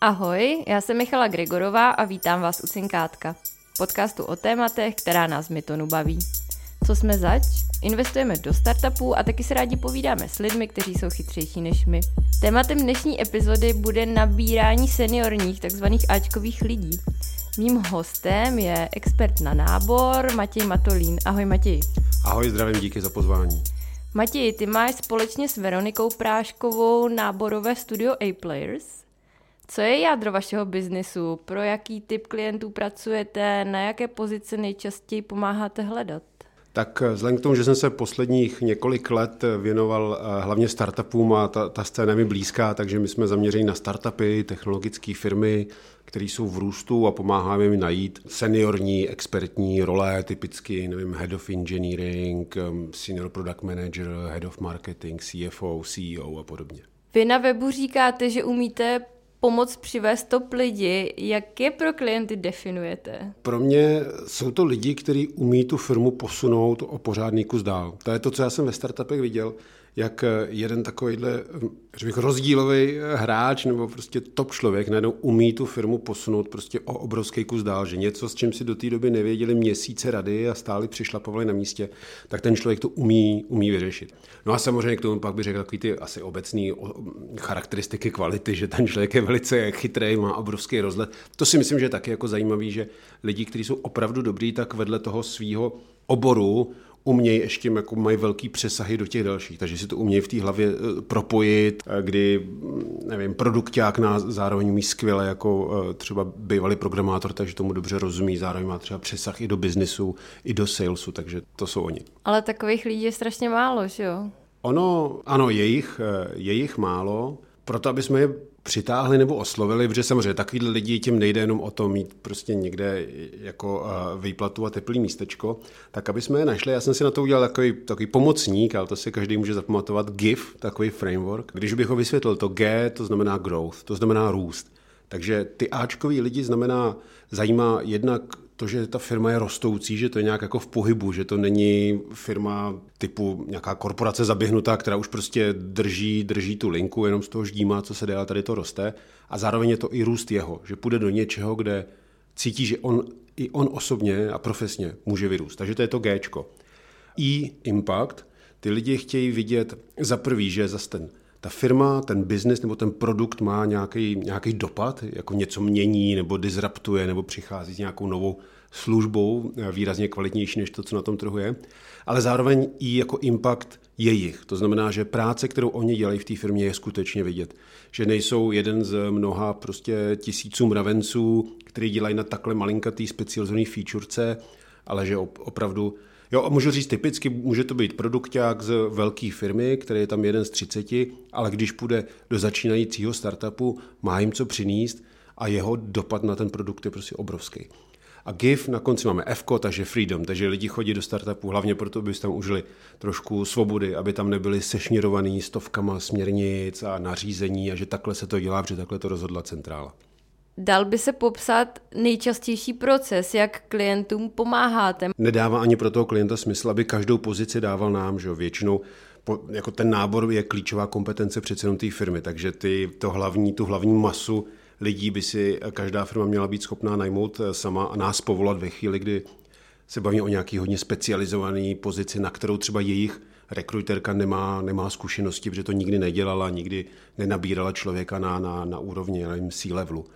Ahoj, já jsem Michala Gregorová a vítám vás u Cinkátka, podcastu o tématech, která nás Mytonu baví. Co jsme zač? Investujeme do startupů a taky se rádi povídáme s lidmi, kteří jsou chytřejší než my. Tématem dnešní epizody bude nabírání seniorních, takzvaných Ačkových lidí. Mým hostem je expert na nábor Matěj Matolín. Ahoj Matěj. Ahoj, zdravím, díky za pozvání. Matěj, ty máš společně s Veronikou Práškovou náborové studio A-Players. Co je jádro vašeho biznisu? Pro jaký typ klientů pracujete? Na jaké pozice nejčastěji pomáháte hledat? Tak eh, vzhledem k tomu, že jsem se posledních několik let věnoval eh, hlavně startupům a ta, ta scéna mi blízká, takže my jsme zaměřeni na startupy, technologické firmy, které jsou v růstu a pomáháme jim najít seniorní, expertní role, typicky, nevím, head of engineering, senior product manager, head of marketing, CFO, CEO a podobně. Vy na webu říkáte, že umíte pomoc přivést top lidi. Jak je pro klienty definujete? Pro mě jsou to lidi, kteří umí tu firmu posunout o pořádný kus dál. To je to, co já jsem ve startupech viděl jak jeden takovýhle bych, rozdílový hráč nebo prostě top člověk najednou umí tu firmu posunout prostě o obrovský kus dál, že něco, s čím si do té doby nevěděli měsíce rady a stáli přišlapovali na místě, tak ten člověk to umí, umí vyřešit. No a samozřejmě k tomu pak bych řekl takový ty asi obecné charakteristiky kvality, že ten člověk je velice chytrý, má obrovský rozhled. To si myslím, že je taky jako zajímavý, že lidi, kteří jsou opravdu dobrý, tak vedle toho svého oboru umějí ještě jako mají velký přesahy do těch dalších, takže si to umějí v té hlavě eh, propojit, eh, kdy, mm, nevím, produkták nás zároveň umí skvěle jako eh, třeba bývalý programátor, takže tomu dobře rozumí, zároveň má třeba přesah i do biznisu, i do salesu, takže to jsou oni. Ale takových lidí je strašně málo, že jo? Ono, ano, je jich, je jich málo, proto, aby jsme je přitáhli nebo oslovili, protože samozřejmě takovýhle lidi tím nejde jenom o to mít prostě někde jako výplatu a teplý místečko, tak aby jsme je našli, já jsem si na to udělal takový, takový pomocník, ale to si každý může zapamatovat, GIF, takový framework. Když bych ho vysvětlil, to G to znamená growth, to znamená růst. Takže ty Ačkový lidi znamená, zajímá jednak to, že ta firma je rostoucí, že to je nějak jako v pohybu, že to není firma typu nějaká korporace zaběhnutá, která už prostě drží, drží tu linku, jenom z toho ždímá, co se dělá, tady to roste. A zároveň je to i růst jeho, že půjde do něčeho, kde cítí, že on, i on osobně a profesně může vyrůst. Takže to je to Gčko. I impact, ty lidi chtějí vidět za prvý, že zase ten ta firma, ten biznis nebo ten produkt má nějaký, nějaký dopad, jako něco mění nebo disruptuje nebo přichází s nějakou novou službou, eh, výrazně kvalitnější než to, co na tom trhu je, ale zároveň i jako impact jejich. To znamená, že práce, kterou oni dělají v té firmě, je skutečně vidět. Že nejsou jeden z mnoha prostě tisíců mravenců, který dělají na takhle malinkatý specializovaný featurece, ale že opravdu Jo, a můžu říct typicky, může to být produkták z velké firmy, který je tam jeden z 30, ale když půjde do začínajícího startupu, má jim co přinést a jeho dopad na ten produkt je prostě obrovský. A GIF na konci máme F, takže freedom, takže lidi chodí do startupu hlavně proto, aby tam užili trošku svobody, aby tam nebyli sešněrovaný stovkama směrnic a nařízení a že takhle se to dělá, protože takhle to rozhodla centrála. Dal by se popsat nejčastější proces, jak klientům pomáháte? Nedává ani pro toho klienta smysl, aby každou pozici dával nám, že většinou jako ten nábor je klíčová kompetence přece jenom té firmy, takže ty, to hlavní, tu hlavní masu lidí by si každá firma měla být schopná najmout sama a nás povolat ve chvíli, kdy se baví o nějaký hodně specializovaný pozici, na kterou třeba jejich rekruterka nemá, nemá zkušenosti, protože to nikdy nedělala, nikdy nenabírala člověka na, na, na úrovni nevím, C-levelu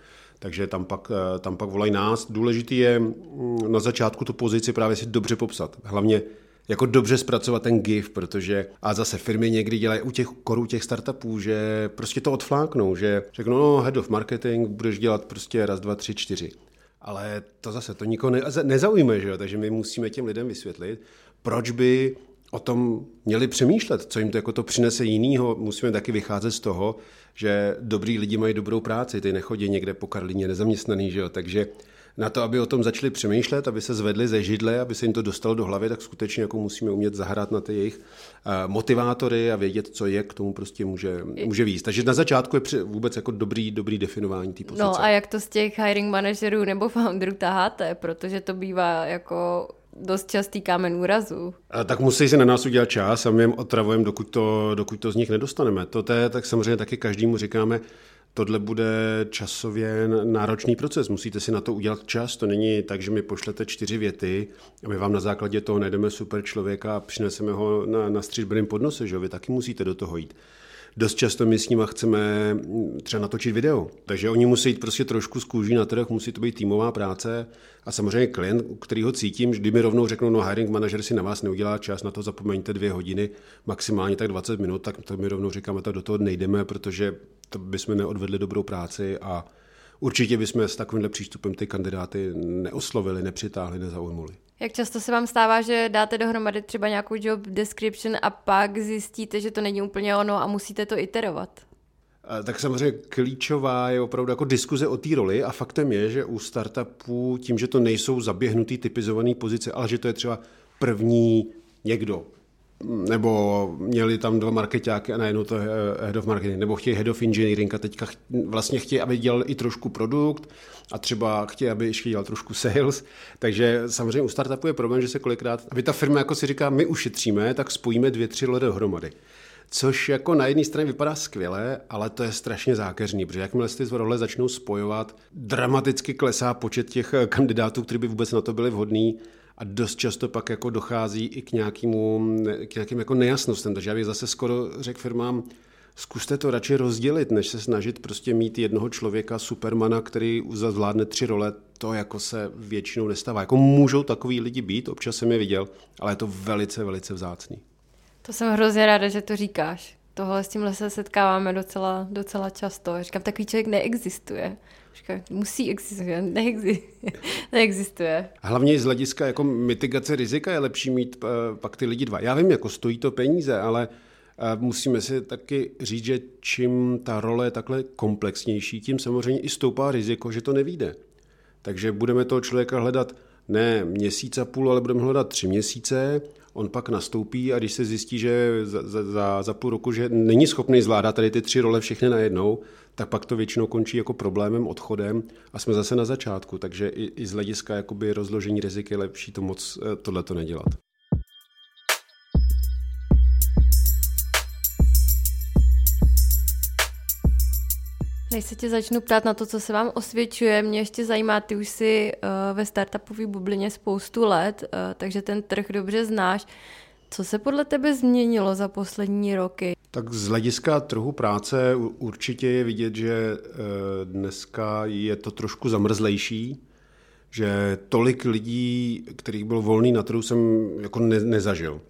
takže tam pak, eh, tam pak volají nás. Důležitý je mm, na začátku tu pozici právě si dobře popsat. Hlavně jako dobře zpracovat ten GIF, protože a zase firmy někdy dělají u těch korů těch startupů, že prostě to odfláknou, že řeknou, no head of marketing, budeš dělat prostě raz, dva, tři, čtyři. Ale to zase, to nikoho ne, nezaujme, že jo? takže my musíme těm lidem vysvětlit, proč by o tom měli přemýšlet, co jim to jako to přinese jinýho. Musíme taky vycházet z toho, že dobrý lidi mají dobrou práci, ty nechodí někde po Karlině nezaměstnaný, že jo? takže na to, aby o tom začali přemýšlet, aby se zvedli ze židle, aby se jim to dostalo do hlavy, tak skutečně jako musíme umět zahrát na ty jejich uh, motivátory a vědět, co je, k tomu prostě může, může výjist. Takže na začátku je vůbec jako dobrý, dobrý definování té pozice. No a jak to z těch hiring manažerů nebo founderů taháte, protože to bývá jako dost častý kámen úrazu. A tak musí se na nás udělat čas a my jim otravujeme, dokud to, dokud to z nich nedostaneme. To je, tak samozřejmě taky každému říkáme, tohle bude časově náročný proces. Musíte si na to udělat čas. To není tak, že mi pošlete čtyři věty a my vám na základě toho najdeme super člověka a přineseme ho na, na stříbrném podnose. Že? Vy taky musíte do toho jít dost často my s nimi chceme mm, třeba natočit video. Takže oni musí jít prostě trošku z kůží na trh, musí to být týmová práce a samozřejmě klient, který ho cítím, kdy mi rovnou řeknou, no hiring manažer si na vás neudělá čas, na to zapomeňte dvě hodiny, maximálně tak 20 minut, tak to mi rovnou říkáme, tak do toho nejdeme, protože to bychom neodvedli dobrou práci a určitě bychom s takovýmhle přístupem ty kandidáty neoslovili, nepřitáhli, nezaujmuli. Jak často se vám stává, že dáte dohromady třeba nějakou job description a pak zjistíte, že to není úplně ono a musíte to iterovat? Tak samozřejmě klíčová je opravdu jako diskuze o té roli a faktem je, že u startupů tím, že to nejsou zaběhnutý typizované pozice, ale že to je třeba první někdo, nebo měli tam dva marketáky a najednou to head of marketing, nebo chtějí head of engineering a teďka vlastně chtějí, aby dělal i trošku produkt a třeba chtějí, aby ještě dělal trošku sales. Takže samozřejmě u startupu je problém, že se kolikrát, aby ta firma jako si říká, my ušetříme, tak spojíme dvě, tři lidi dohromady. Což jako na jedné straně vypadá skvěle, ale to je strašně zákeřný, protože jakmile se ty role začnou spojovat, dramaticky klesá počet těch kandidátů, kteří by vůbec na to byli vhodní a dost často pak jako dochází i k, nějakému, k nějakým jako nejasnostem. Takže já bych zase skoro řekl firmám, zkuste to radši rozdělit, než se snažit prostě mít jednoho člověka, supermana, který zvládne tři role, to jako se většinou nestává. Jako můžou takový lidi být, občas jsem je viděl, ale je to velice, velice vzácný. To jsem hrozně ráda, že to říkáš. Tohle s tímhle se setkáváme docela, docela často. Říkám, takový člověk neexistuje. Říkám, musí existovat, neexistuje. neexistuje. Hlavně z hlediska jako mitigace rizika je lepší mít uh, pak ty lidi dva. Já vím, jako stojí to peníze, ale uh, musíme si taky říct, že čím ta role je takhle komplexnější, tím samozřejmě i stoupá riziko, že to nevíde. Takže budeme toho člověka hledat ne měsíc a půl, ale budeme hledat tři měsíce, on pak nastoupí a když se zjistí, že za, za, za půl roku, že není schopný zvládat tady ty tři role všechny najednou, tak pak to většinou končí jako problémem, odchodem a jsme zase na začátku, takže i, i z hlediska jakoby rozložení rizik je lepší to moc eh, tohleto nedělat. Než se tě začnu ptát na to, co se vám osvědčuje, mě ještě zajímá, ty už jsi uh, ve startupové bublině spoustu let, uh, takže ten trh dobře znáš. Co se podle tebe změnilo za poslední roky? Tak z hlediska trhu práce určitě je vidět, že uh, dneska je to trošku zamrzlejší, že tolik lidí, kterých byl volný na trhu, jsem jako ne, nezažil.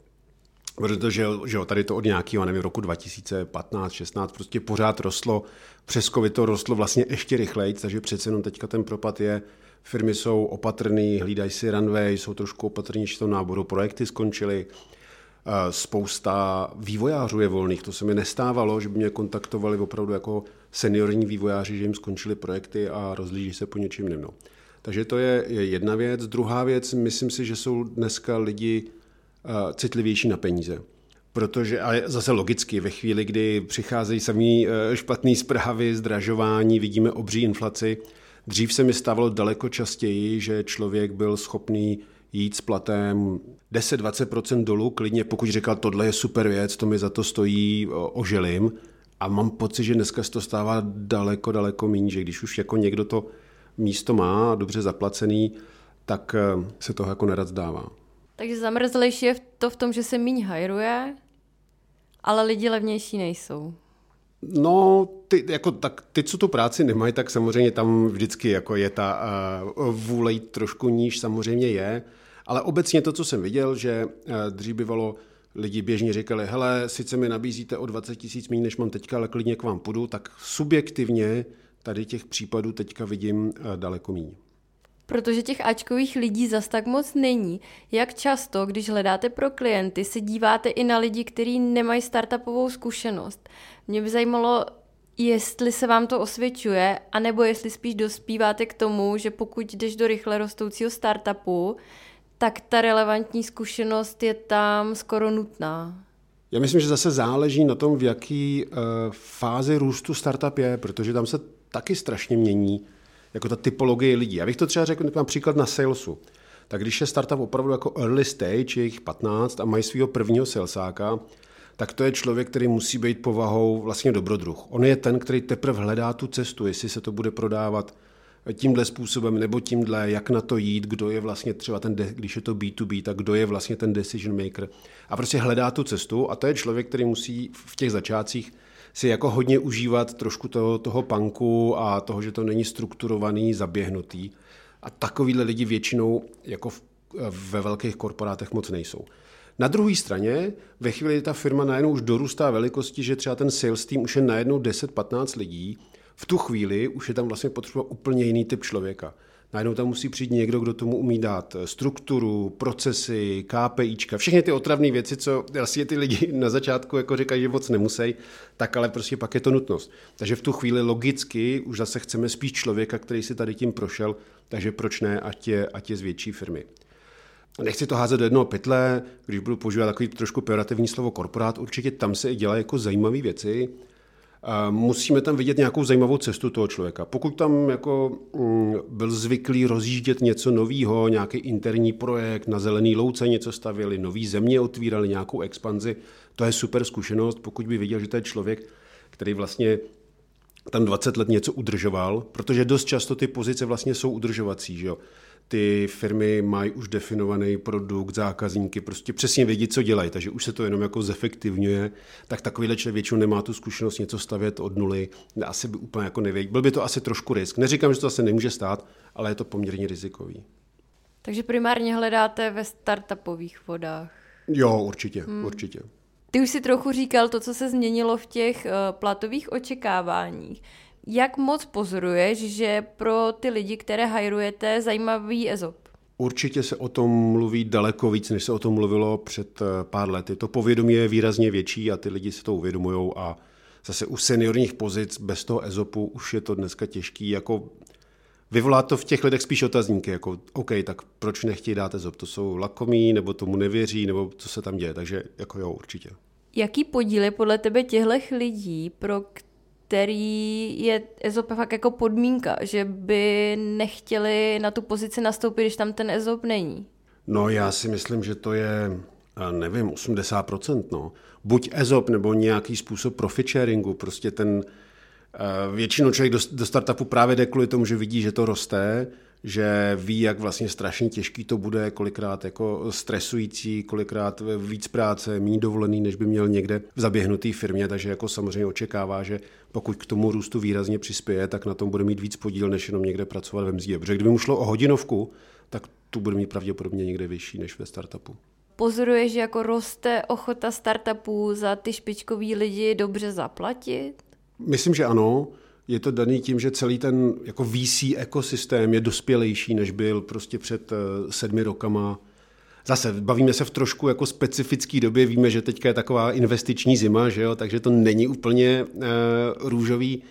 Protože že jo, tady to od nějakého, nevím, roku 2015, 16 prostě pořád rostlo, přes COVID to rostlo vlastně ještě rychleji, takže přece jenom teďka ten propad je, firmy jsou opatrný, hlídají si runway, jsou trošku opatrnější v tom náboru, projekty skončily, eh, spousta vývojářů je volných, to se mi nestávalo, že by mě kontaktovali opravdu jako seniorní vývojáři, že jim skončily projekty a rozlíží se po něčím jiném. Takže to je, je jedna věc. Druhá věc, myslím si, že jsou dneska lidi Eh, citlivější na peníze. Protože, ale zase logicky, ve chvíli, kdy přicházejí samý eh, špatné zprávy, zdražování, vidíme obří inflaci, dřív se mi stávalo daleko častěji, že člověk byl schopný jít s platem 10-20% dolů, klidně pokud říkal, tohle je super věc, to mi za to stojí, oželím. A mám pocit, že dneska se to stává daleko, daleko méně, že když už jako někdo to místo má, dobře zaplacený, tak eh, se toho jako nerad zdává. Takže zamrzlejší je to v tom, že se míň hajruje, ale lidi levnější nejsou. No, ty, jako, tak, ty, co tu práci nemají, tak samozřejmě tam vždycky jako je ta uh, vůle jít trošku níž, samozřejmě je. Ale obecně to, co jsem viděl, že uh, dřív bývalo, lidi běžně říkali, hele, sice mi nabízíte o 20 tisíc méně, než mám teďka, ale klidně k vám půjdu, tak subjektivně tady těch případů teďka vidím uh, daleko méně. Protože těch Ačkových lidí zas tak moc není. Jak často, když hledáte pro klienty, se díváte i na lidi, kteří nemají startupovou zkušenost? Mě by zajímalo, jestli se vám to osvědčuje, anebo jestli spíš dospíváte k tomu, že pokud jdeš do rychle rostoucího startupu, tak ta relevantní zkušenost je tam skoro nutná. Já myslím, že zase záleží na tom, v jaký uh, fázi růstu startup je, protože tam se taky strašně mění jako ta typologie lidí. Já bych to třeba řekl například na salesu. Tak když je startup opravdu jako early stage, je jich 15 a mají svého prvního salesáka, tak to je člověk, který musí být povahou vlastně dobrodruh. On je ten, který teprve hledá tu cestu, jestli se to bude prodávat tímhle způsobem nebo tímhle, jak na to jít, kdo je vlastně třeba ten, když je to B2B, tak kdo je vlastně ten decision maker. A prostě hledá tu cestu a to je člověk, který musí v těch začátcích si jako hodně užívat trošku toho, toho punku a toho, že to není strukturovaný, zaběhnutý. A takovýhle lidi většinou jako v, ve velkých korporátech moc nejsou. Na druhé straně, ve chvíli, kdy ta firma najednou už dorůstá velikosti, že třeba ten sales team už je najednou 10-15 lidí, v tu chvíli už je tam vlastně potřeba úplně jiný typ člověka. Najednou tam musí přijít někdo, kdo tomu umí dát strukturu, procesy, KPIčka, všechny ty otravné věci, co vlastně ty lidi na začátku jako říkají, že moc nemusí, tak ale prostě pak je to nutnost. Takže v tu chvíli logicky už zase chceme spíš člověka, který si tady tím prošel, takže proč ne, ať je, ať je z větší firmy. Nechci to házet do jednoho pytle, když budu používat takový trošku pejorativní slovo korporát, určitě tam se i dělají jako zajímavé věci, musíme tam vidět nějakou zajímavou cestu toho člověka. Pokud tam jako mm, byl zvyklý rozjíždět něco nového, nějaký interní projekt, na zelený louce něco stavili, nový země otvírali, nějakou expanzi, to je super zkušenost, pokud by viděl, že to je člověk, který vlastně tam 20 let něco udržoval, protože dost často ty pozice vlastně jsou udržovací, že jo ty firmy mají už definovaný produkt, zákazníky, prostě přesně vědí, co dělají, takže už se to jenom jako zefektivňuje, tak takovýhle člověk většinou nemá tu zkušenost něco stavět od nuly, asi by úplně jako nevěděl. Byl by to asi trošku risk. Neříkám, že to zase nemůže stát, ale je to poměrně rizikový. Takže primárně hledáte ve startupových vodách. Jo, určitě, hmm. určitě. Ty už si trochu říkal to, co se změnilo v těch uh, platových očekáváních. Jak moc pozoruješ, že pro ty lidi, které hajrujete, zajímavý EZOP? Určitě se o tom mluví daleko víc, než se o tom mluvilo před eh, pár lety. To povědomí je výrazně větší a ty lidi si to uvědomují a zase u seniorních pozic bez toho EZOPu už je to dneska těžký. Jako vyvolá to v těch lidech spíš otazníky, jako OK, tak proč nechtějí dát EZOP? To jsou lakomí, nebo tomu nevěří, nebo co se tam děje, takže jako jo, určitě. Jaký podíl je podle tebe těchto lidí, pro který je EZOP fakt jako podmínka, že by nechtěli na tu pozici nastoupit, když tam ten EZOP není? No já si myslím, že to je, nevím, 80%. No. Buď EZOP nebo nějaký způsob profit sharingu, prostě ten, většinou člověk do, do startupu právě jde kvůli tomu, že vidí, že to roste, že ví, jak vlastně strašně těžký to bude, kolikrát jako stresující, kolikrát víc práce, méně dovolený, než by měl někde v zaběhnutý firmě, takže jako samozřejmě očekává, že pokud k tomu růstu výrazně přispěje, tak na tom bude mít víc podíl, než jenom někde pracovat ve mzdě. Protože kdyby mu šlo o hodinovku, tak tu bude mít pravděpodobně někde vyšší než ve startupu. Pozoruješ, že jako roste ochota startupů za ty špičkový lidi dobře zaplatit? Myslím, že ano je to daný tím, že celý ten jako VC ekosystém je dospělejší, než byl prostě před eh, sedmi rokama. Zase bavíme se v trošku jako specifické době, víme, že teďka je taková investiční zima, že jo? takže to není úplně uh, růžový,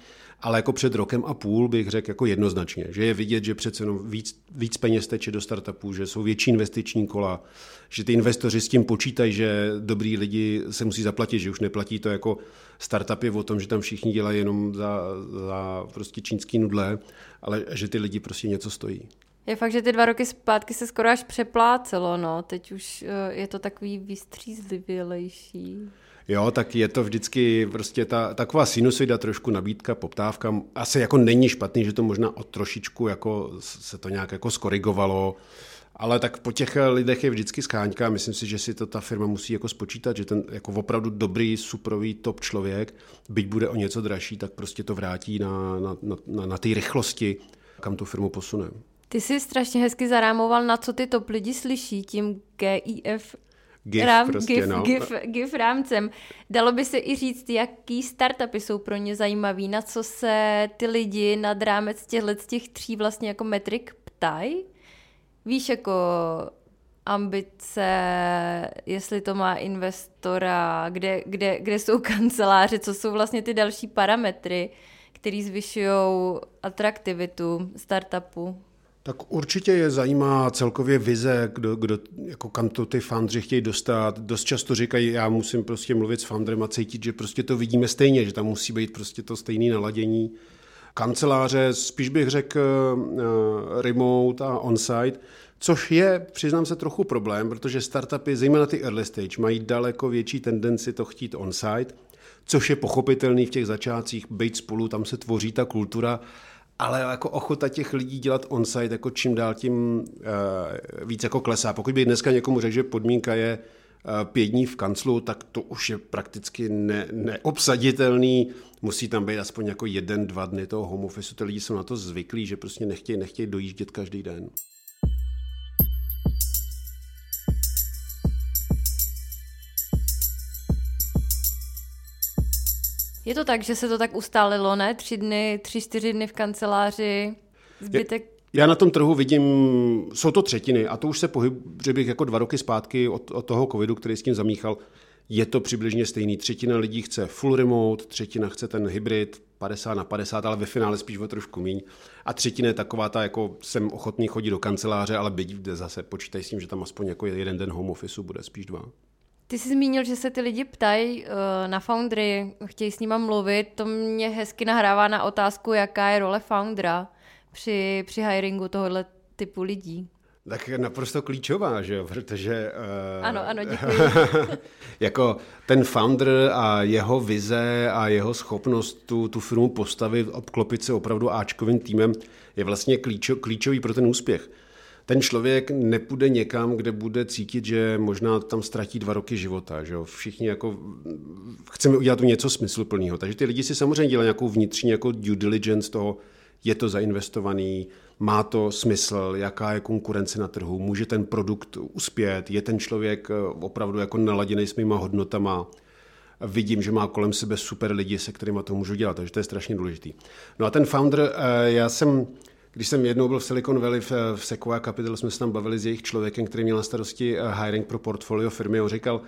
ale jako před rokem a půl bych řekl jako jednoznačně, že je vidět, že přece jenom víc, víc peněz teče do startupů, že jsou větší investiční kola, že ty investoři s tím počítají, že dobrý lidi se musí zaplatit, že už neplatí to jako startupy o tom, že tam všichni dělají jenom za, za prostě čínský nudle, ale že ty lidi prostě něco stojí. Je fakt, že ty dva roky zpátky se skoro až přeplácelo, no. Teď už eh, je to takový vystřízlivělejší. Jo, tak je to vždycky prostě ta, taková sinusoida, trošku nabídka, poptávka. Asi jako není špatný, že to možná o trošičku jako se to nějak jako skorigovalo, ale tak po těch lidech je vždycky skáňka. Myslím si, že si to ta firma musí jako spočítat, že ten jako opravdu dobrý, suprový top člověk, byť bude o něco dražší, tak prostě to vrátí na, na, na, na, na té rychlosti, kam tu firmu posune. Ty jsi strašně hezky zarámoval, na co ty top lidi slyší tím GIF GIF, Rám, prostě, GIF, no. GIF, GIF rámcem. Dalo by se i říct, jaký startupy jsou pro ně zajímavý, na co se ty lidi nad rámec těchto těch tří vlastně jako metrik ptají? Víš, jako ambice, jestli to má investora, kde, kde, kde jsou kanceláře, co jsou vlastně ty další parametry, které zvyšují atraktivitu startupu? Tak určitě je zajímá celkově vize, kdo, kdo, jako kam to ty foundři chtějí dostat. Dost často říkají, já musím prostě mluvit s foundrem a cítit, že prostě to vidíme stejně, že tam musí být prostě to stejné naladění. kanceláře, spíš bych řekl uh, remote a on-site, což je, přiznám se, trochu problém, protože startupy, zejména ty early stage, mají daleko větší tendenci to chtít on-site, což je pochopitelný v těch začátcích, být spolu, tam se tvoří ta kultura, ale jako ochota těch lidí dělat on-site jako čím dál tím uh, víc jako klesá. Pokud by dneska někomu řekl, že podmínka je uh, pět dní v kanclu, tak to už je prakticky ne, neobsaditelný. Musí tam být aspoň jako jeden, dva dny toho home office. Ty lidi jsou na to zvyklí, že prostě nechtějí, nechtějí dojíždět každý den. Je to tak, že se to tak ustálilo, ne? Tři dny, tři, čtyři dny v kanceláři, zbytek... Já na tom trhu vidím, jsou to třetiny a to už se pohyb, že bych jako dva roky zpátky od, od toho covidu, který s tím zamíchal, je to přibližně stejný. Třetina lidí chce full remote, třetina chce ten hybrid 50 na 50, ale ve finále spíš o trošku míň. A třetina je taková ta, jako jsem ochotný chodit do kanceláře, ale byť zase počítaj s tím, že tam aspoň jako jeden den home office bude, spíš dva. Ty jsi zmínil, že se ty lidi ptají uh, na foundry, chtějí s nima mluvit. To mě hezky nahrává na otázku, jaká je role foundera při, při hiringu tohohle typu lidí. Tak je naprosto klíčová, že jo, protože... Uh, ano, ano, děkuji. jako ten founder a jeho vize a jeho schopnost tu, tu firmu postavit, obklopit se opravdu Ačkovým týmem je vlastně klíčo, klíčový pro ten úspěch ten člověk nepůjde někam, kde bude cítit, že možná tam ztratí dva roky života. Že jo? Všichni jako chceme udělat tu něco smysluplného. Takže ty lidi si samozřejmě dělají nějakou vnitřní jako due diligence toho, je to zainvestovaný, má to smysl, jaká je konkurence na trhu, může ten produkt uspět, je ten člověk eh, opravdu jako naladěný s mýma hodnotama, vidím, že má kolem sebe super lidi, se kterými to můžu dělat, takže to je strašně důležitý. No a ten founder, eh, já jsem když jsem jednou byl v Silicon Valley v, v Sequoia Capital, jsme se tam bavili s jejich člověkem, který měl na starosti eh, hiring pro portfolio firmy on říkal,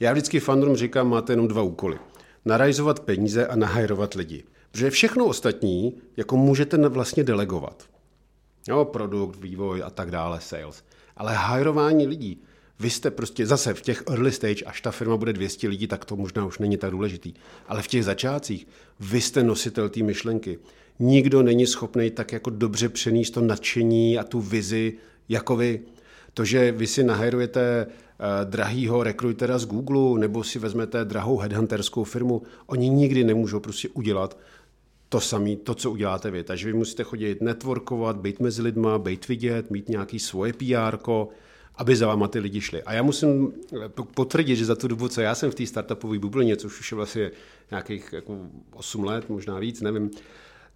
já vždycky founderům říkám, máte jenom dva úkoly. Narajzovat peníze a nahajrovat lidi. Protože všechno ostatní jako můžete vlastně delegovat. No, produkt, vývoj a tak dále, sales. Ale hajrování lidí, vy jste prostě zase v těch early stage, až ta firma bude 200 lidí, tak to možná už není tak důležitý. Ale v těch začátcích, vy jste nositel té myšlenky nikdo není schopný tak jako dobře přenést to nadšení a tu vizi jako vy. To, že vy si nahajrujete uh, drahýho rekrutera z Google nebo si vezmete drahou headhunterskou firmu, oni nikdy nemůžou prostě udělat to samé, to, co uděláte vy. Takže vy musíte chodit networkovat, být mezi lidma, být vidět, mít nějaký svoje PR, aby za váma ty lidi šli. A já musím eh, potvrdit, že za tu dobu, co já jsem v té startupové bublině, což už je vlastně nějakých jako 8 let, možná víc, nevím,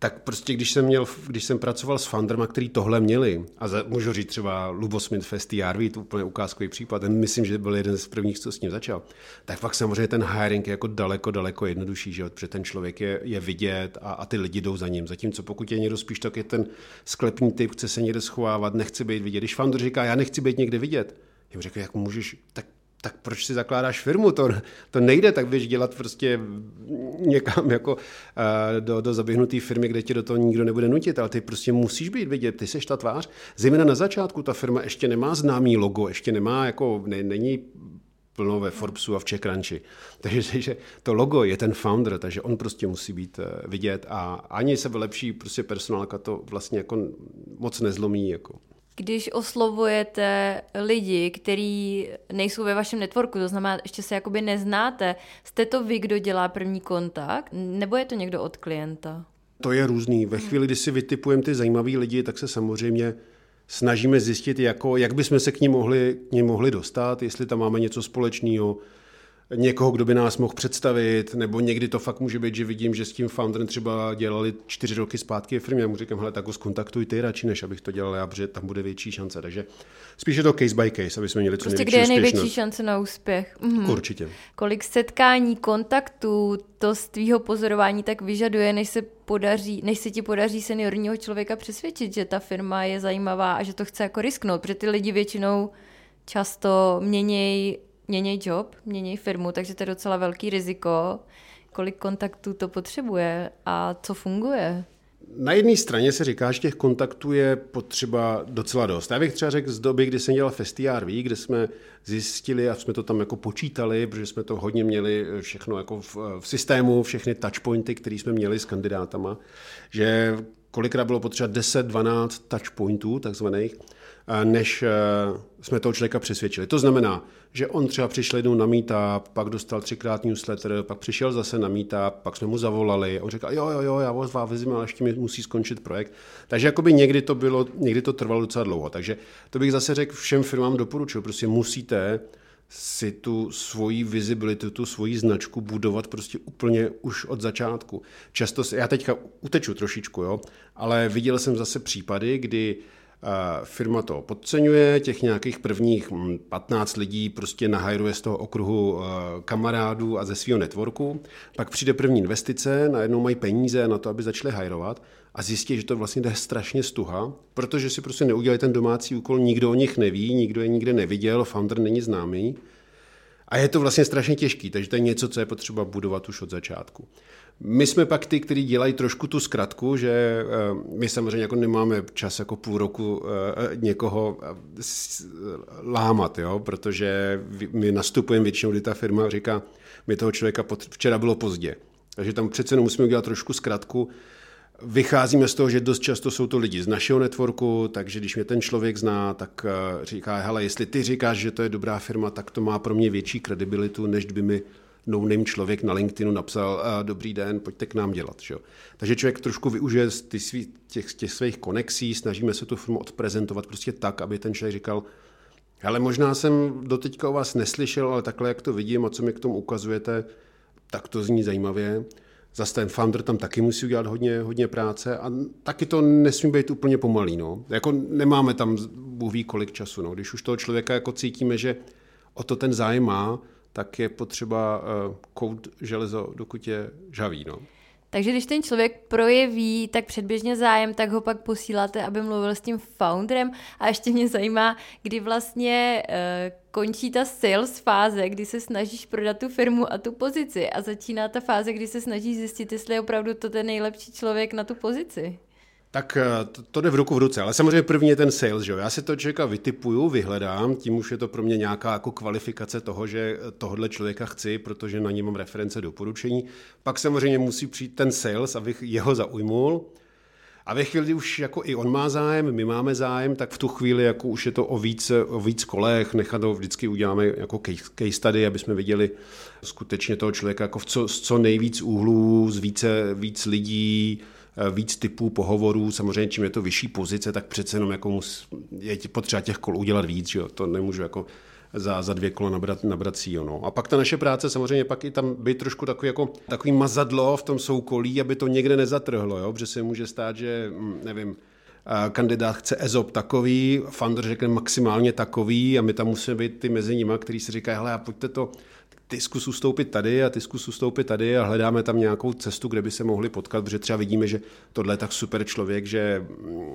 tak prostě když jsem, měl, když jsem pracoval s funderma, který tohle měli, a za, můžu říct třeba Lubosmith Fest TRV, to úplně ukázkový případ, ten myslím, že byl jeden z prvních, co s ním začal, tak fakt samozřejmě ten hiring je jako daleko, daleko jednodušší, že? protože ten člověk je, je vidět a, a ty lidi jdou za ním. Zatímco pokud je někdo spíš tak je ten sklepní typ, chce se někde schovávat, nechce být vidět. Když founder říká, já nechci být někde vidět, já mu řekl, jak můžeš, tak tak proč si zakládáš firmu? To, to nejde, tak běž dělat prostě někam jako uh, do, do zaběhnuté firmy, kde tě do toho nikdo nebude nutit, ale ty prostě musíš být vidět, ty seš ta tvář. Zejména na začátku ta firma ještě nemá známý logo, ještě nemá jako, ne, není plno ve Forbesu a v CheckRunchi. Takže že to logo je ten founder, takže on prostě musí být uh, vidět a ani se lepší prostě personálka to vlastně jako moc nezlomí. Jako když oslovujete lidi, kteří nejsou ve vašem networku, to znamená, ještě se jakoby neznáte, jste to vy, kdo dělá první kontakt, nebo je to někdo od klienta? To je různý. Ve chvíli, kdy si vytipujeme ty zajímavé lidi, tak se samozřejmě snažíme zjistit, jako, jak bychom se k ním mohli, k ním mohli dostat, jestli tam máme něco společného, někoho, kdo by nás mohl představit, nebo někdy to fakt může být, že vidím, že s tím founderem třeba dělali čtyři roky zpátky firmě, já mu říkám, hele, tak ho skontaktuj ty radši, než abych to dělal já, protože tam bude větší šance. Takže spíš je to case by case, aby jsme měli co prostě kde je největší šance na úspěch. Mhm. Určitě. Kolik setkání, kontaktů, to z tvýho pozorování tak vyžaduje, než se podaří, než se ti podaří seniorního člověka přesvědčit, že ta firma je zajímavá a že to chce jako risknout, protože ty lidi většinou často měnějí měněj job, měněj firmu, takže to je docela velký riziko, kolik kontaktů to potřebuje a co funguje. na jedné straně se říká, že těch kontaktů je potřeba docela dost. Já bych třeba řekl z doby, kdy jsem dělal FestiRV, kde jsme zjistili a jsme to tam jako počítali, protože jsme to hodně měli všechno jako v, v systému, všechny touchpointy, které jsme měli s kandidátama, že kolikrát bylo potřeba 10-12 touchpointů takzvaných, než eh, jsme toho člověka přesvědčili. To znamená, že on třeba přišel jednou na meetup, pak dostal třikrát newsletter, pak přišel zase na meetup, pak jsme mu zavolali on říkal, jo, jo, jo, já vás vezmu, ale ještě mi musí skončit projekt. Takže jakoby někdy to bylo, někdy to trvalo docela dlouho. Takže to bych zase řekl všem firmám doporučil, prostě musíte si tu svoji visibilitu, tu svoji značku budovat prostě úplně už od začátku. Často se, já teďka uteču trošičku, jo, ale viděl jsem zase případy, kdy Firma to podceňuje, těch nějakých prvních 15 hm, lidí prostě nahajruje z toho okruhu eh, kamarádů a ze svého networku. Pak přijde první investice, najednou mají peníze na to, aby začali hajrovat a zjistí, že to vlastně jde strašně stuha, protože si prostě neudělali ten domácí úkol, nikdo o nich neví, nikdo je nikde neviděl, founder není známý. A je to vlastně strašně těžký, takže to je něco, co je potřeba budovat už od začátku. My jsme pak ty, kteří dělají trošku tu zkratku, že eh, my samozřejmě jako nemáme čas jako půl roku eh, někoho eh, lámat, jo? protože my nastupujeme většinou, kdy ta firma říká, mi toho člověka včera bylo pozdě. Takže tam přece musíme udělat trošku zkratku. Vycházíme z toho, že dost často jsou to lidi z našeho networku, takže když mě ten člověk zná, tak říká, hele, jestli ty říkáš, že to je dobrá firma, tak to má pro mě větší kredibilitu, než by mi no člověk na LinkedInu napsal dobrý den, pojďte k nám dělat. Že? Takže člověk trošku využije ty svý, těch, těch svých konexí, snažíme se tu firmu odprezentovat prostě tak, aby ten člověk říkal, ale možná jsem doteďka o vás neslyšel, ale takhle, jak to vidím a co mi k tomu ukazujete, tak to zní zajímavě. Zase ten founder tam taky musí udělat hodně, hodně práce a taky to nesmí být úplně pomalý. No. Jako nemáme tam Bůh ví kolik času. No. Když už toho člověka jako cítíme, že o to ten zájem má, tak je potřeba uh, kout železo, dokud je žavý. No. Takže když ten člověk projeví tak předběžně zájem, tak ho pak posíláte, aby mluvil s tím founderem. A ještě mě zajímá, kdy vlastně uh, končí ta sales fáze, kdy se snažíš prodat tu firmu a tu pozici a začíná ta fáze, kdy se snažíš zjistit, jestli je opravdu to ten nejlepší člověk na tu pozici. Tak eh, to, to jde v ruku v ruce, ale samozřejmě první je ten sales, že jo? Já si to člověka vytipuju, vyhledám, tím už je to pro mě nějaká jako kvalifikace toho, že tohle člověka chci, protože na něm mám reference doporučení. Pak samozřejmě musí přijít ten sales, abych jeho zaujmul. A ve chvíli, kdy už jako i on má zájem, my máme zájem, tak v tu chvíli jako už je to o víc, o víc kolech, nechat ho vždycky uděláme jako case study, aby jsme viděli skutečně toho člověka jako v co, z co nejvíc úhlů, z více, víc lidí, Eh, víc typů pohovorů. Samozřejmě, čím je to vyšší pozice, tak přece jenom jako mus, je potřeba těch kol udělat víc, že jo? to nemůžu jako za, za dvě kola nabrat, nabrat cíl. No. A pak ta naše práce samozřejmě pak i tam být trošku takový, jako, takový mazadlo v tom soukolí, aby to někde nezatrhlo, jo? protože se může stát, že hm, nevím, kandidát chce EZOP takový, founder řekne maximálně takový a my tam musíme být ty mezi nimi, který si říkají, hele, a pojďte to, ty zkus ustoupit tady a ty zkus ustoupit tady a hledáme tam nějakou cestu, kde by se mohli potkat, protože třeba vidíme, že tohle je tak super člověk, že mm,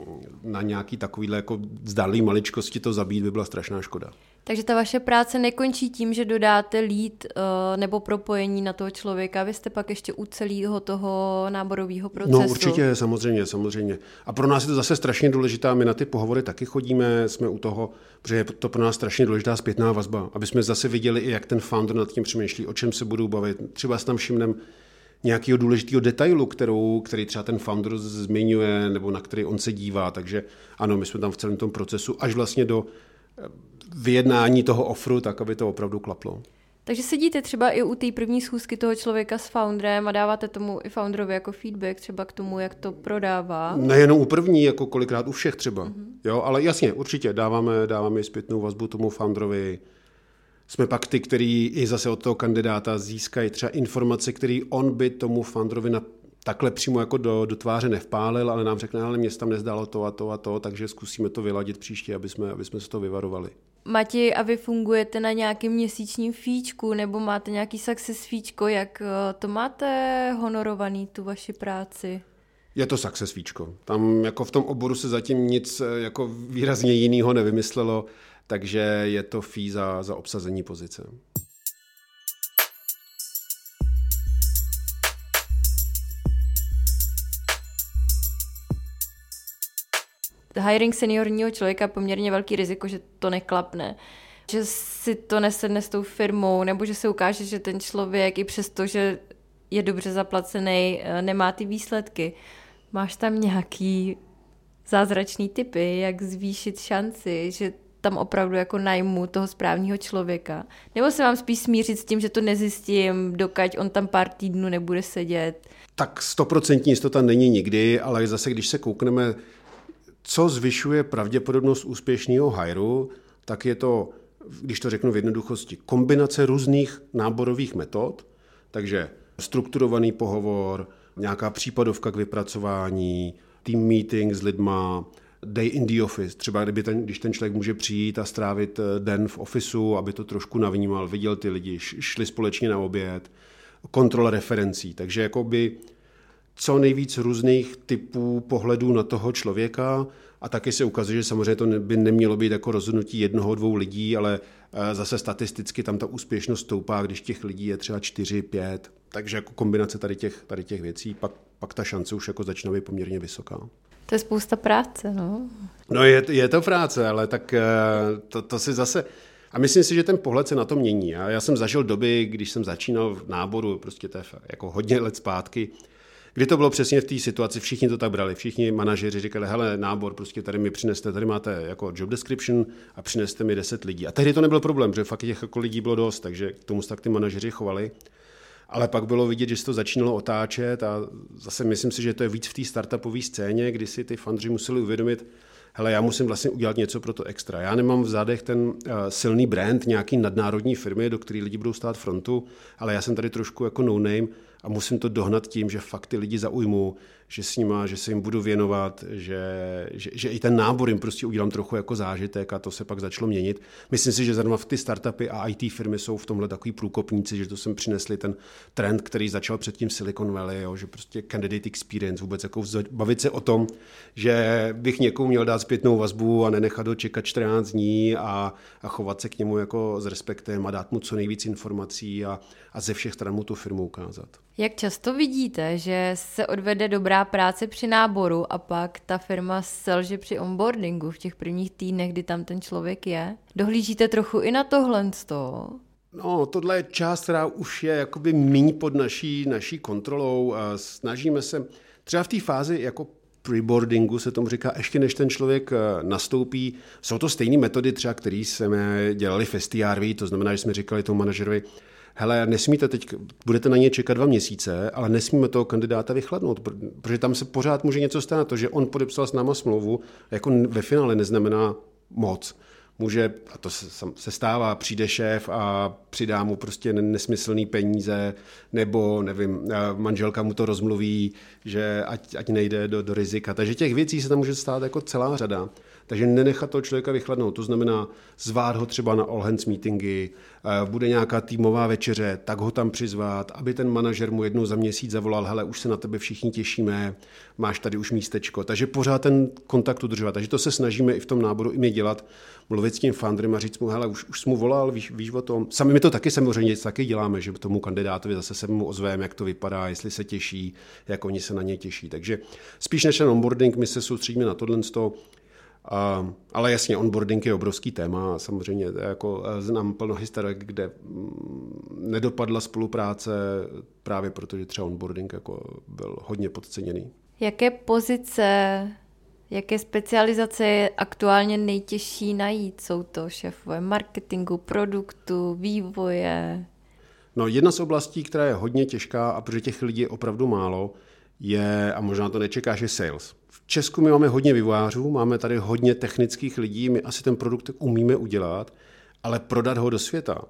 na nějaký takovýhle jako zdálý maličkosti to zabít by byla strašná škoda. Takže ta vaše práce nekončí tím, že dodáte lead uh, nebo propojení na toho člověka, vy jste pak ještě u celého toho náborového procesu. No určitě, samozřejmě, samozřejmě. A pro nás je to zase strašně důležitá, my na ty pohovory taky chodíme, jsme u toho, protože je to pro nás strašně důležitá zpětná vazba, aby jsme zase viděli i jak ten founder nad tím přemýšlí, o čem se budou bavit. Třeba s tam všimneme nějakého důležitého detailu, kterou, který třeba ten founder zmiňuje, nebo na který on se dívá. Takže ano, my jsme tam v celém tom procesu až vlastně do vyjednání toho ofru, tak aby to opravdu klaplo. Takže sedíte třeba i u té první schůzky toho člověka s founderem a dáváte tomu i founderovi jako feedback třeba k tomu, jak to prodává? Nejenom u první, jako kolikrát u všech třeba. Mm-hmm. Jo, ale jasně, určitě dáváme, dáváme zpětnou vazbu tomu founderovi. Jsme pak ty, který i zase od toho kandidáta získají třeba informace, které on by tomu founderovi na takhle přímo jako do, do tváře nevpálil, ale nám řekne, ale mě tam nezdálo to a to a to, takže zkusíme to vyladit příště, aby jsme, aby jsme se to vyvarovali. Mati, a vy fungujete na nějakém měsíčním fíčku nebo máte nějaký success fíčko, jak eh, to máte honorovaný, tu vaši práci? Je to success fíčko. Tam jako v tom oboru se zatím nic eh, jako výrazně jiného nevymyslelo, takže je to fee za, za obsazení pozice. Hiring seniorního člověka je poměrně velký riziko, že to neklapne že si to nesedne s tou firmou, nebo že se ukáže, že ten člověk i přesto, že je dobře zaplacený, eh, nemá ty výsledky. Máš tam nějaký zázračný typy, jak zvýšit šanci, že tam opravdu jako najmu toho správního člověka? Nebo se vám spíš smířit s tím, že to nezjistím, dokud on tam pár týdnů nebude sedět? Tak stoprocentní jistota není nikdy, ale zase když se koukneme, co zvyšuje pravděpodobnost úspěšného hajru, tak je to, když to řeknu v jednoduchosti, kombinace různých náborových metod, takže strukturovaný pohovor, nějaká případovka k vypracování, team meeting s lidma, day in the office, třeba kdyby ten, když ten člověk může přijít a strávit eh, den v ofisu, aby to trošku navnímal, viděl ty lidi, šli společně na oběd, kontrola referencí, takže jakoby co nejvíc různých typů pohledů na toho člověka a taky se ukazuje, že samozřejmě to by nemělo být jako rozhodnutí jednoho, dvou lidí, ale eh, zase statisticky tam ta úspěšnost stoupá, když těch lidí je třeba čtyři, pět, takže jako kombinace tady těch, tady těch věcí, pak, pak ta šance už jako začne být poměrně vysoká. To je spousta práce, no. No je, je to práce, ale tak eh, to, to si zase... A myslím si, že ten pohled se na to mění. Já, já jsem zažil doby, když jsem začínal v náboru, prostě to je jako hodně let zpátky, kdy to bylo přesně v té situaci, všichni to tak brali, všichni manažeři říkali, hele, nábor, prostě tady mi přineste, tady máte jako job description a přineste mi 10 lidí. A tehdy to nebyl problém, že fakt těch jako lidí bylo dost, takže k tomu se tak ty manažeři chovali. Ale pak bylo vidět, že se to začínalo otáčet a zase myslím si, že to je víc v té startupové scéně, kdy si ty fundři museli uvědomit, hele, já musím vlastně udělat něco pro to extra. Já nemám v zádech ten uh, silný brand nějaký nadnárodní firmy, do které lidi budou stát frontu, ale já jsem tady trošku jako no name a musím to dohnat tím, že fakt ty lidi zaujmu, že s nima, že se jim budu věnovat, že, že, že i ten nábor jim prostě udělám trochu jako zážitek a to se pak začalo měnit. Myslím si, že zrovna v ty startupy a IT firmy jsou v tomhle takový průkopníci, že to sem přinesli ten trend, který začal předtím Silicon Valley, jo, že prostě candidate experience, vůbec jako bavit se o tom, že bych někomu měl dát zpětnou vazbu a nenechat ho čekat 14 dní a, a chovat se k němu jako s respektem a dát mu co nejvíc informací a, a ze všech stran mu tu firmu ukázat. Jak často vidíte, že se odvede dobrá práce při náboru a pak ta firma selže při onboardingu v těch prvních týdnech, kdy tam ten člověk je? Dohlížíte trochu i na tohle z toho? No, tohle je část, která už je jakoby míň pod naší, naší kontrolou. Snažíme se třeba v té fázi jako preboardingu se tomu říká, ještě než ten člověk eh, nastoupí. Jsou to stejné metody třeba, které jsme dělali v STRV, to znamená, že jsme říkali tomu manažerovi, hele, nesmíte teď, budete na ně čekat dva měsíce, ale nesmíme toho kandidáta vychladnout, protože tam se pořád může něco stát. To, že on podepsal s náma smlouvu, jako ve finále neznamená moc. Může, a to se, stává, přijde šéf a přidá mu prostě nesmyslný peníze, nebo nevím, manželka mu to rozmluví, že ať, ať nejde do, do rizika. Takže těch věcí se tam může stát jako celá řada. Takže nenechat toho člověka vychladnout, to znamená zvát ho třeba na all hands meetingy, eh, bude nějaká týmová večeře, tak ho tam přizvat, aby ten manažer mu jednou za měsíc zavolal, hele, už se na tebe všichni těšíme, máš tady už místečko. Takže pořád ten kontakt udržovat. Takže to se snažíme i v tom náboru i my dělat, mluvit s tím founderem a říct mu, hele, už, už jsi mu volal, víš, víš o tom. Sami my to taky samozřejmě taky děláme, že tomu kandidátovi zase se mu ozveme, jak to vypadá, jestli se těší, jak oni se na ně těší. Takže spíš než ten onboarding, my se soustředíme na tohle, ale jasně, onboarding je obrovský téma samozřejmě jako e, znám plno historek, kde mm, nedopadla spolupráce právě protože třeba onboarding jako byl hodně podceněný. Jaké pozice, jaké specializace je aktuálně nejtěžší najít? Jsou to šéfové marketingu, produktu, vývoje? No jedna z oblastí, která je hodně těžká a protože těch lidí je opravdu málo, je, a možná to nečekáš, je sales. Česku my máme hodně vývojářů, máme tady hodně technických lidí, my asi ten produkt umíme udělat, ale prodat ho do světa,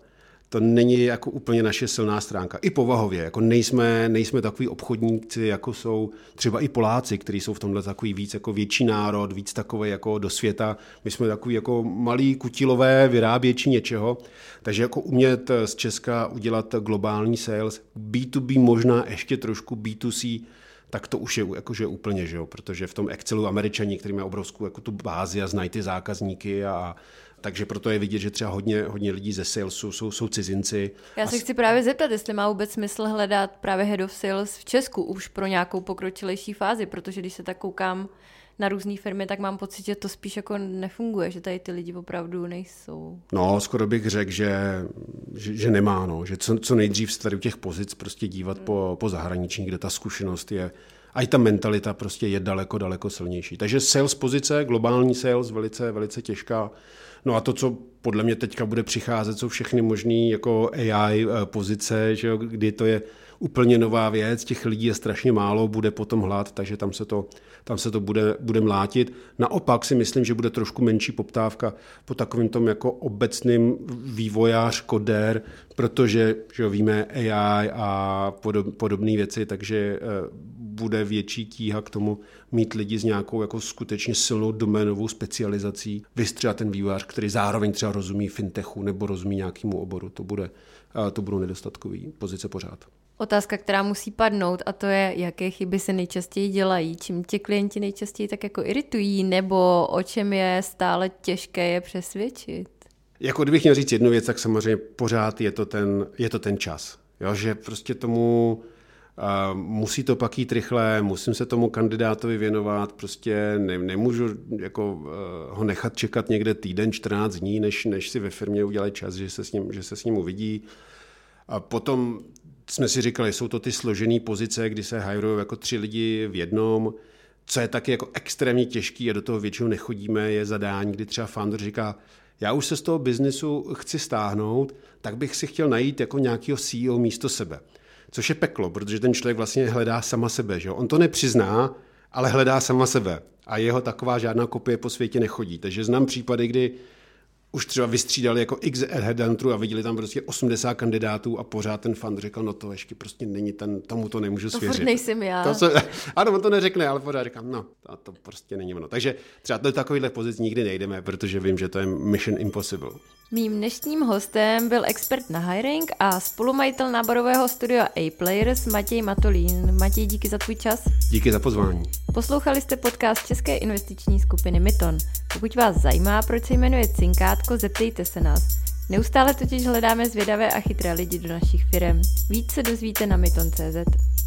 to není jako úplně naše silná stránka. I povahově, jako nejsme, nejsme takový obchodníci, jako jsou třeba i Poláci, kteří jsou v tomhle takový víc jako větší národ, víc takový jako do světa. My jsme takový jako malý kutilové vyráběči něčeho, takže jako umět z Česka udělat globální sales, B2B možná ještě trošku B2C, tak to už je jakože úplně, že jo, protože v tom Excelu američani, který mají obrovskou jako tu bázi a znají ty zákazníky a takže proto je vidět, že třeba hodně, hodně lidí ze salesu jsou, jsou cizinci. Já se chci právě zeptat, jestli má vůbec smysl hledat právě head of sales v Česku už pro nějakou pokročilejší fázi, protože když se tak koukám na různé firmy, tak mám pocit, že to spíš jako nefunguje, že tady ty lidi opravdu nejsou. No, skoro bych řekl, že, že, že nemá, no. že co, co nejdřív se tady u těch pozic prostě dívat hmm. po, po zahraničí, kde ta zkušenost je, a i ta mentalita prostě je daleko, daleko silnější. Takže sales pozice, globální sales, velice, velice těžká. No a to, co podle mě teďka bude přicházet, jsou všechny možné jako AI eh, pozice, že jo, kdy to je úplně nová věc, těch lidí je strašně málo, bude potom hlad, takže tam se to, tam se to bude, bude mlátit. Naopak si myslím, že bude trošku menší poptávka po takovým tom jako obecným vývojář, koder, protože že víme AI a podob, podobné věci, takže eh, bude větší tíha k tomu mít lidi s nějakou jako skutečně silnou doménovou specializací, vystřelat ten vývojář, který zároveň třeba rozumí fintechu nebo rozumí nějakému oboru. To, bude, eh, to budou nedostatkový pozice pořád. Otázka, která musí padnout, a to je, jaké chyby se nejčastěji dělají, čím tě klienti nejčastěji tak jako iritují, nebo o čem je stále těžké je přesvědčit? Jako kdybych měl říct jednu věc, tak samozřejmě pořád je to ten, je to ten čas. Jo, že prostě tomu uh, musí to pak jít rychle, musím se tomu kandidátovi věnovat, prostě ne, nemůžu jako, uh, ho nechat čekat někde týden, 14 dní, než, než si ve firmě udělají čas, že se s ním, že se s ním uvidí. A potom jsme si říkali, jsou to ty složené pozice, kdy se hajrují jako tři lidi v jednom, co je taky jako extrémně těžký a do toho většinou nechodíme, je zadání, kdy třeba founder říká, já už se z toho biznesu chci stáhnout, tak bych si chtěl najít jako nějakého CEO místo sebe. Což je peklo, protože ten člověk vlastně hledá sama sebe. Že? On to nepřizná, ale hledá sama sebe. A jeho taková žádná kopie po světě nechodí. Takže znám případy, kdy už třeba vystřídali jako x headhunterů a viděli tam prostě 80 kandidátů a pořád ten fan řekl, no to ještě prostě není ten, tomu to nemůžu svěřit. To furt nejsem já. To se, ano, on to neřekne, ale pořád říkám, no, to, to prostě není ono. Takže třeba do takovýchhle pozic nikdy nejdeme, protože vím, že to je mission impossible. Mým dnešním hostem byl expert na hiring a spolumajitel náborového studia A-Players Matěj Matolín. Matěj, díky za tvůj čas. Díky za pozvání. Poslouchali jste podcast České investiční skupiny Myton. Pokud vás zajímá, proč se jmenuje Cinkátko, zeptejte se nás. Neustále totiž hledáme zvědavé a chytré lidi do našich firm. Víc se dozvíte na myton.cz.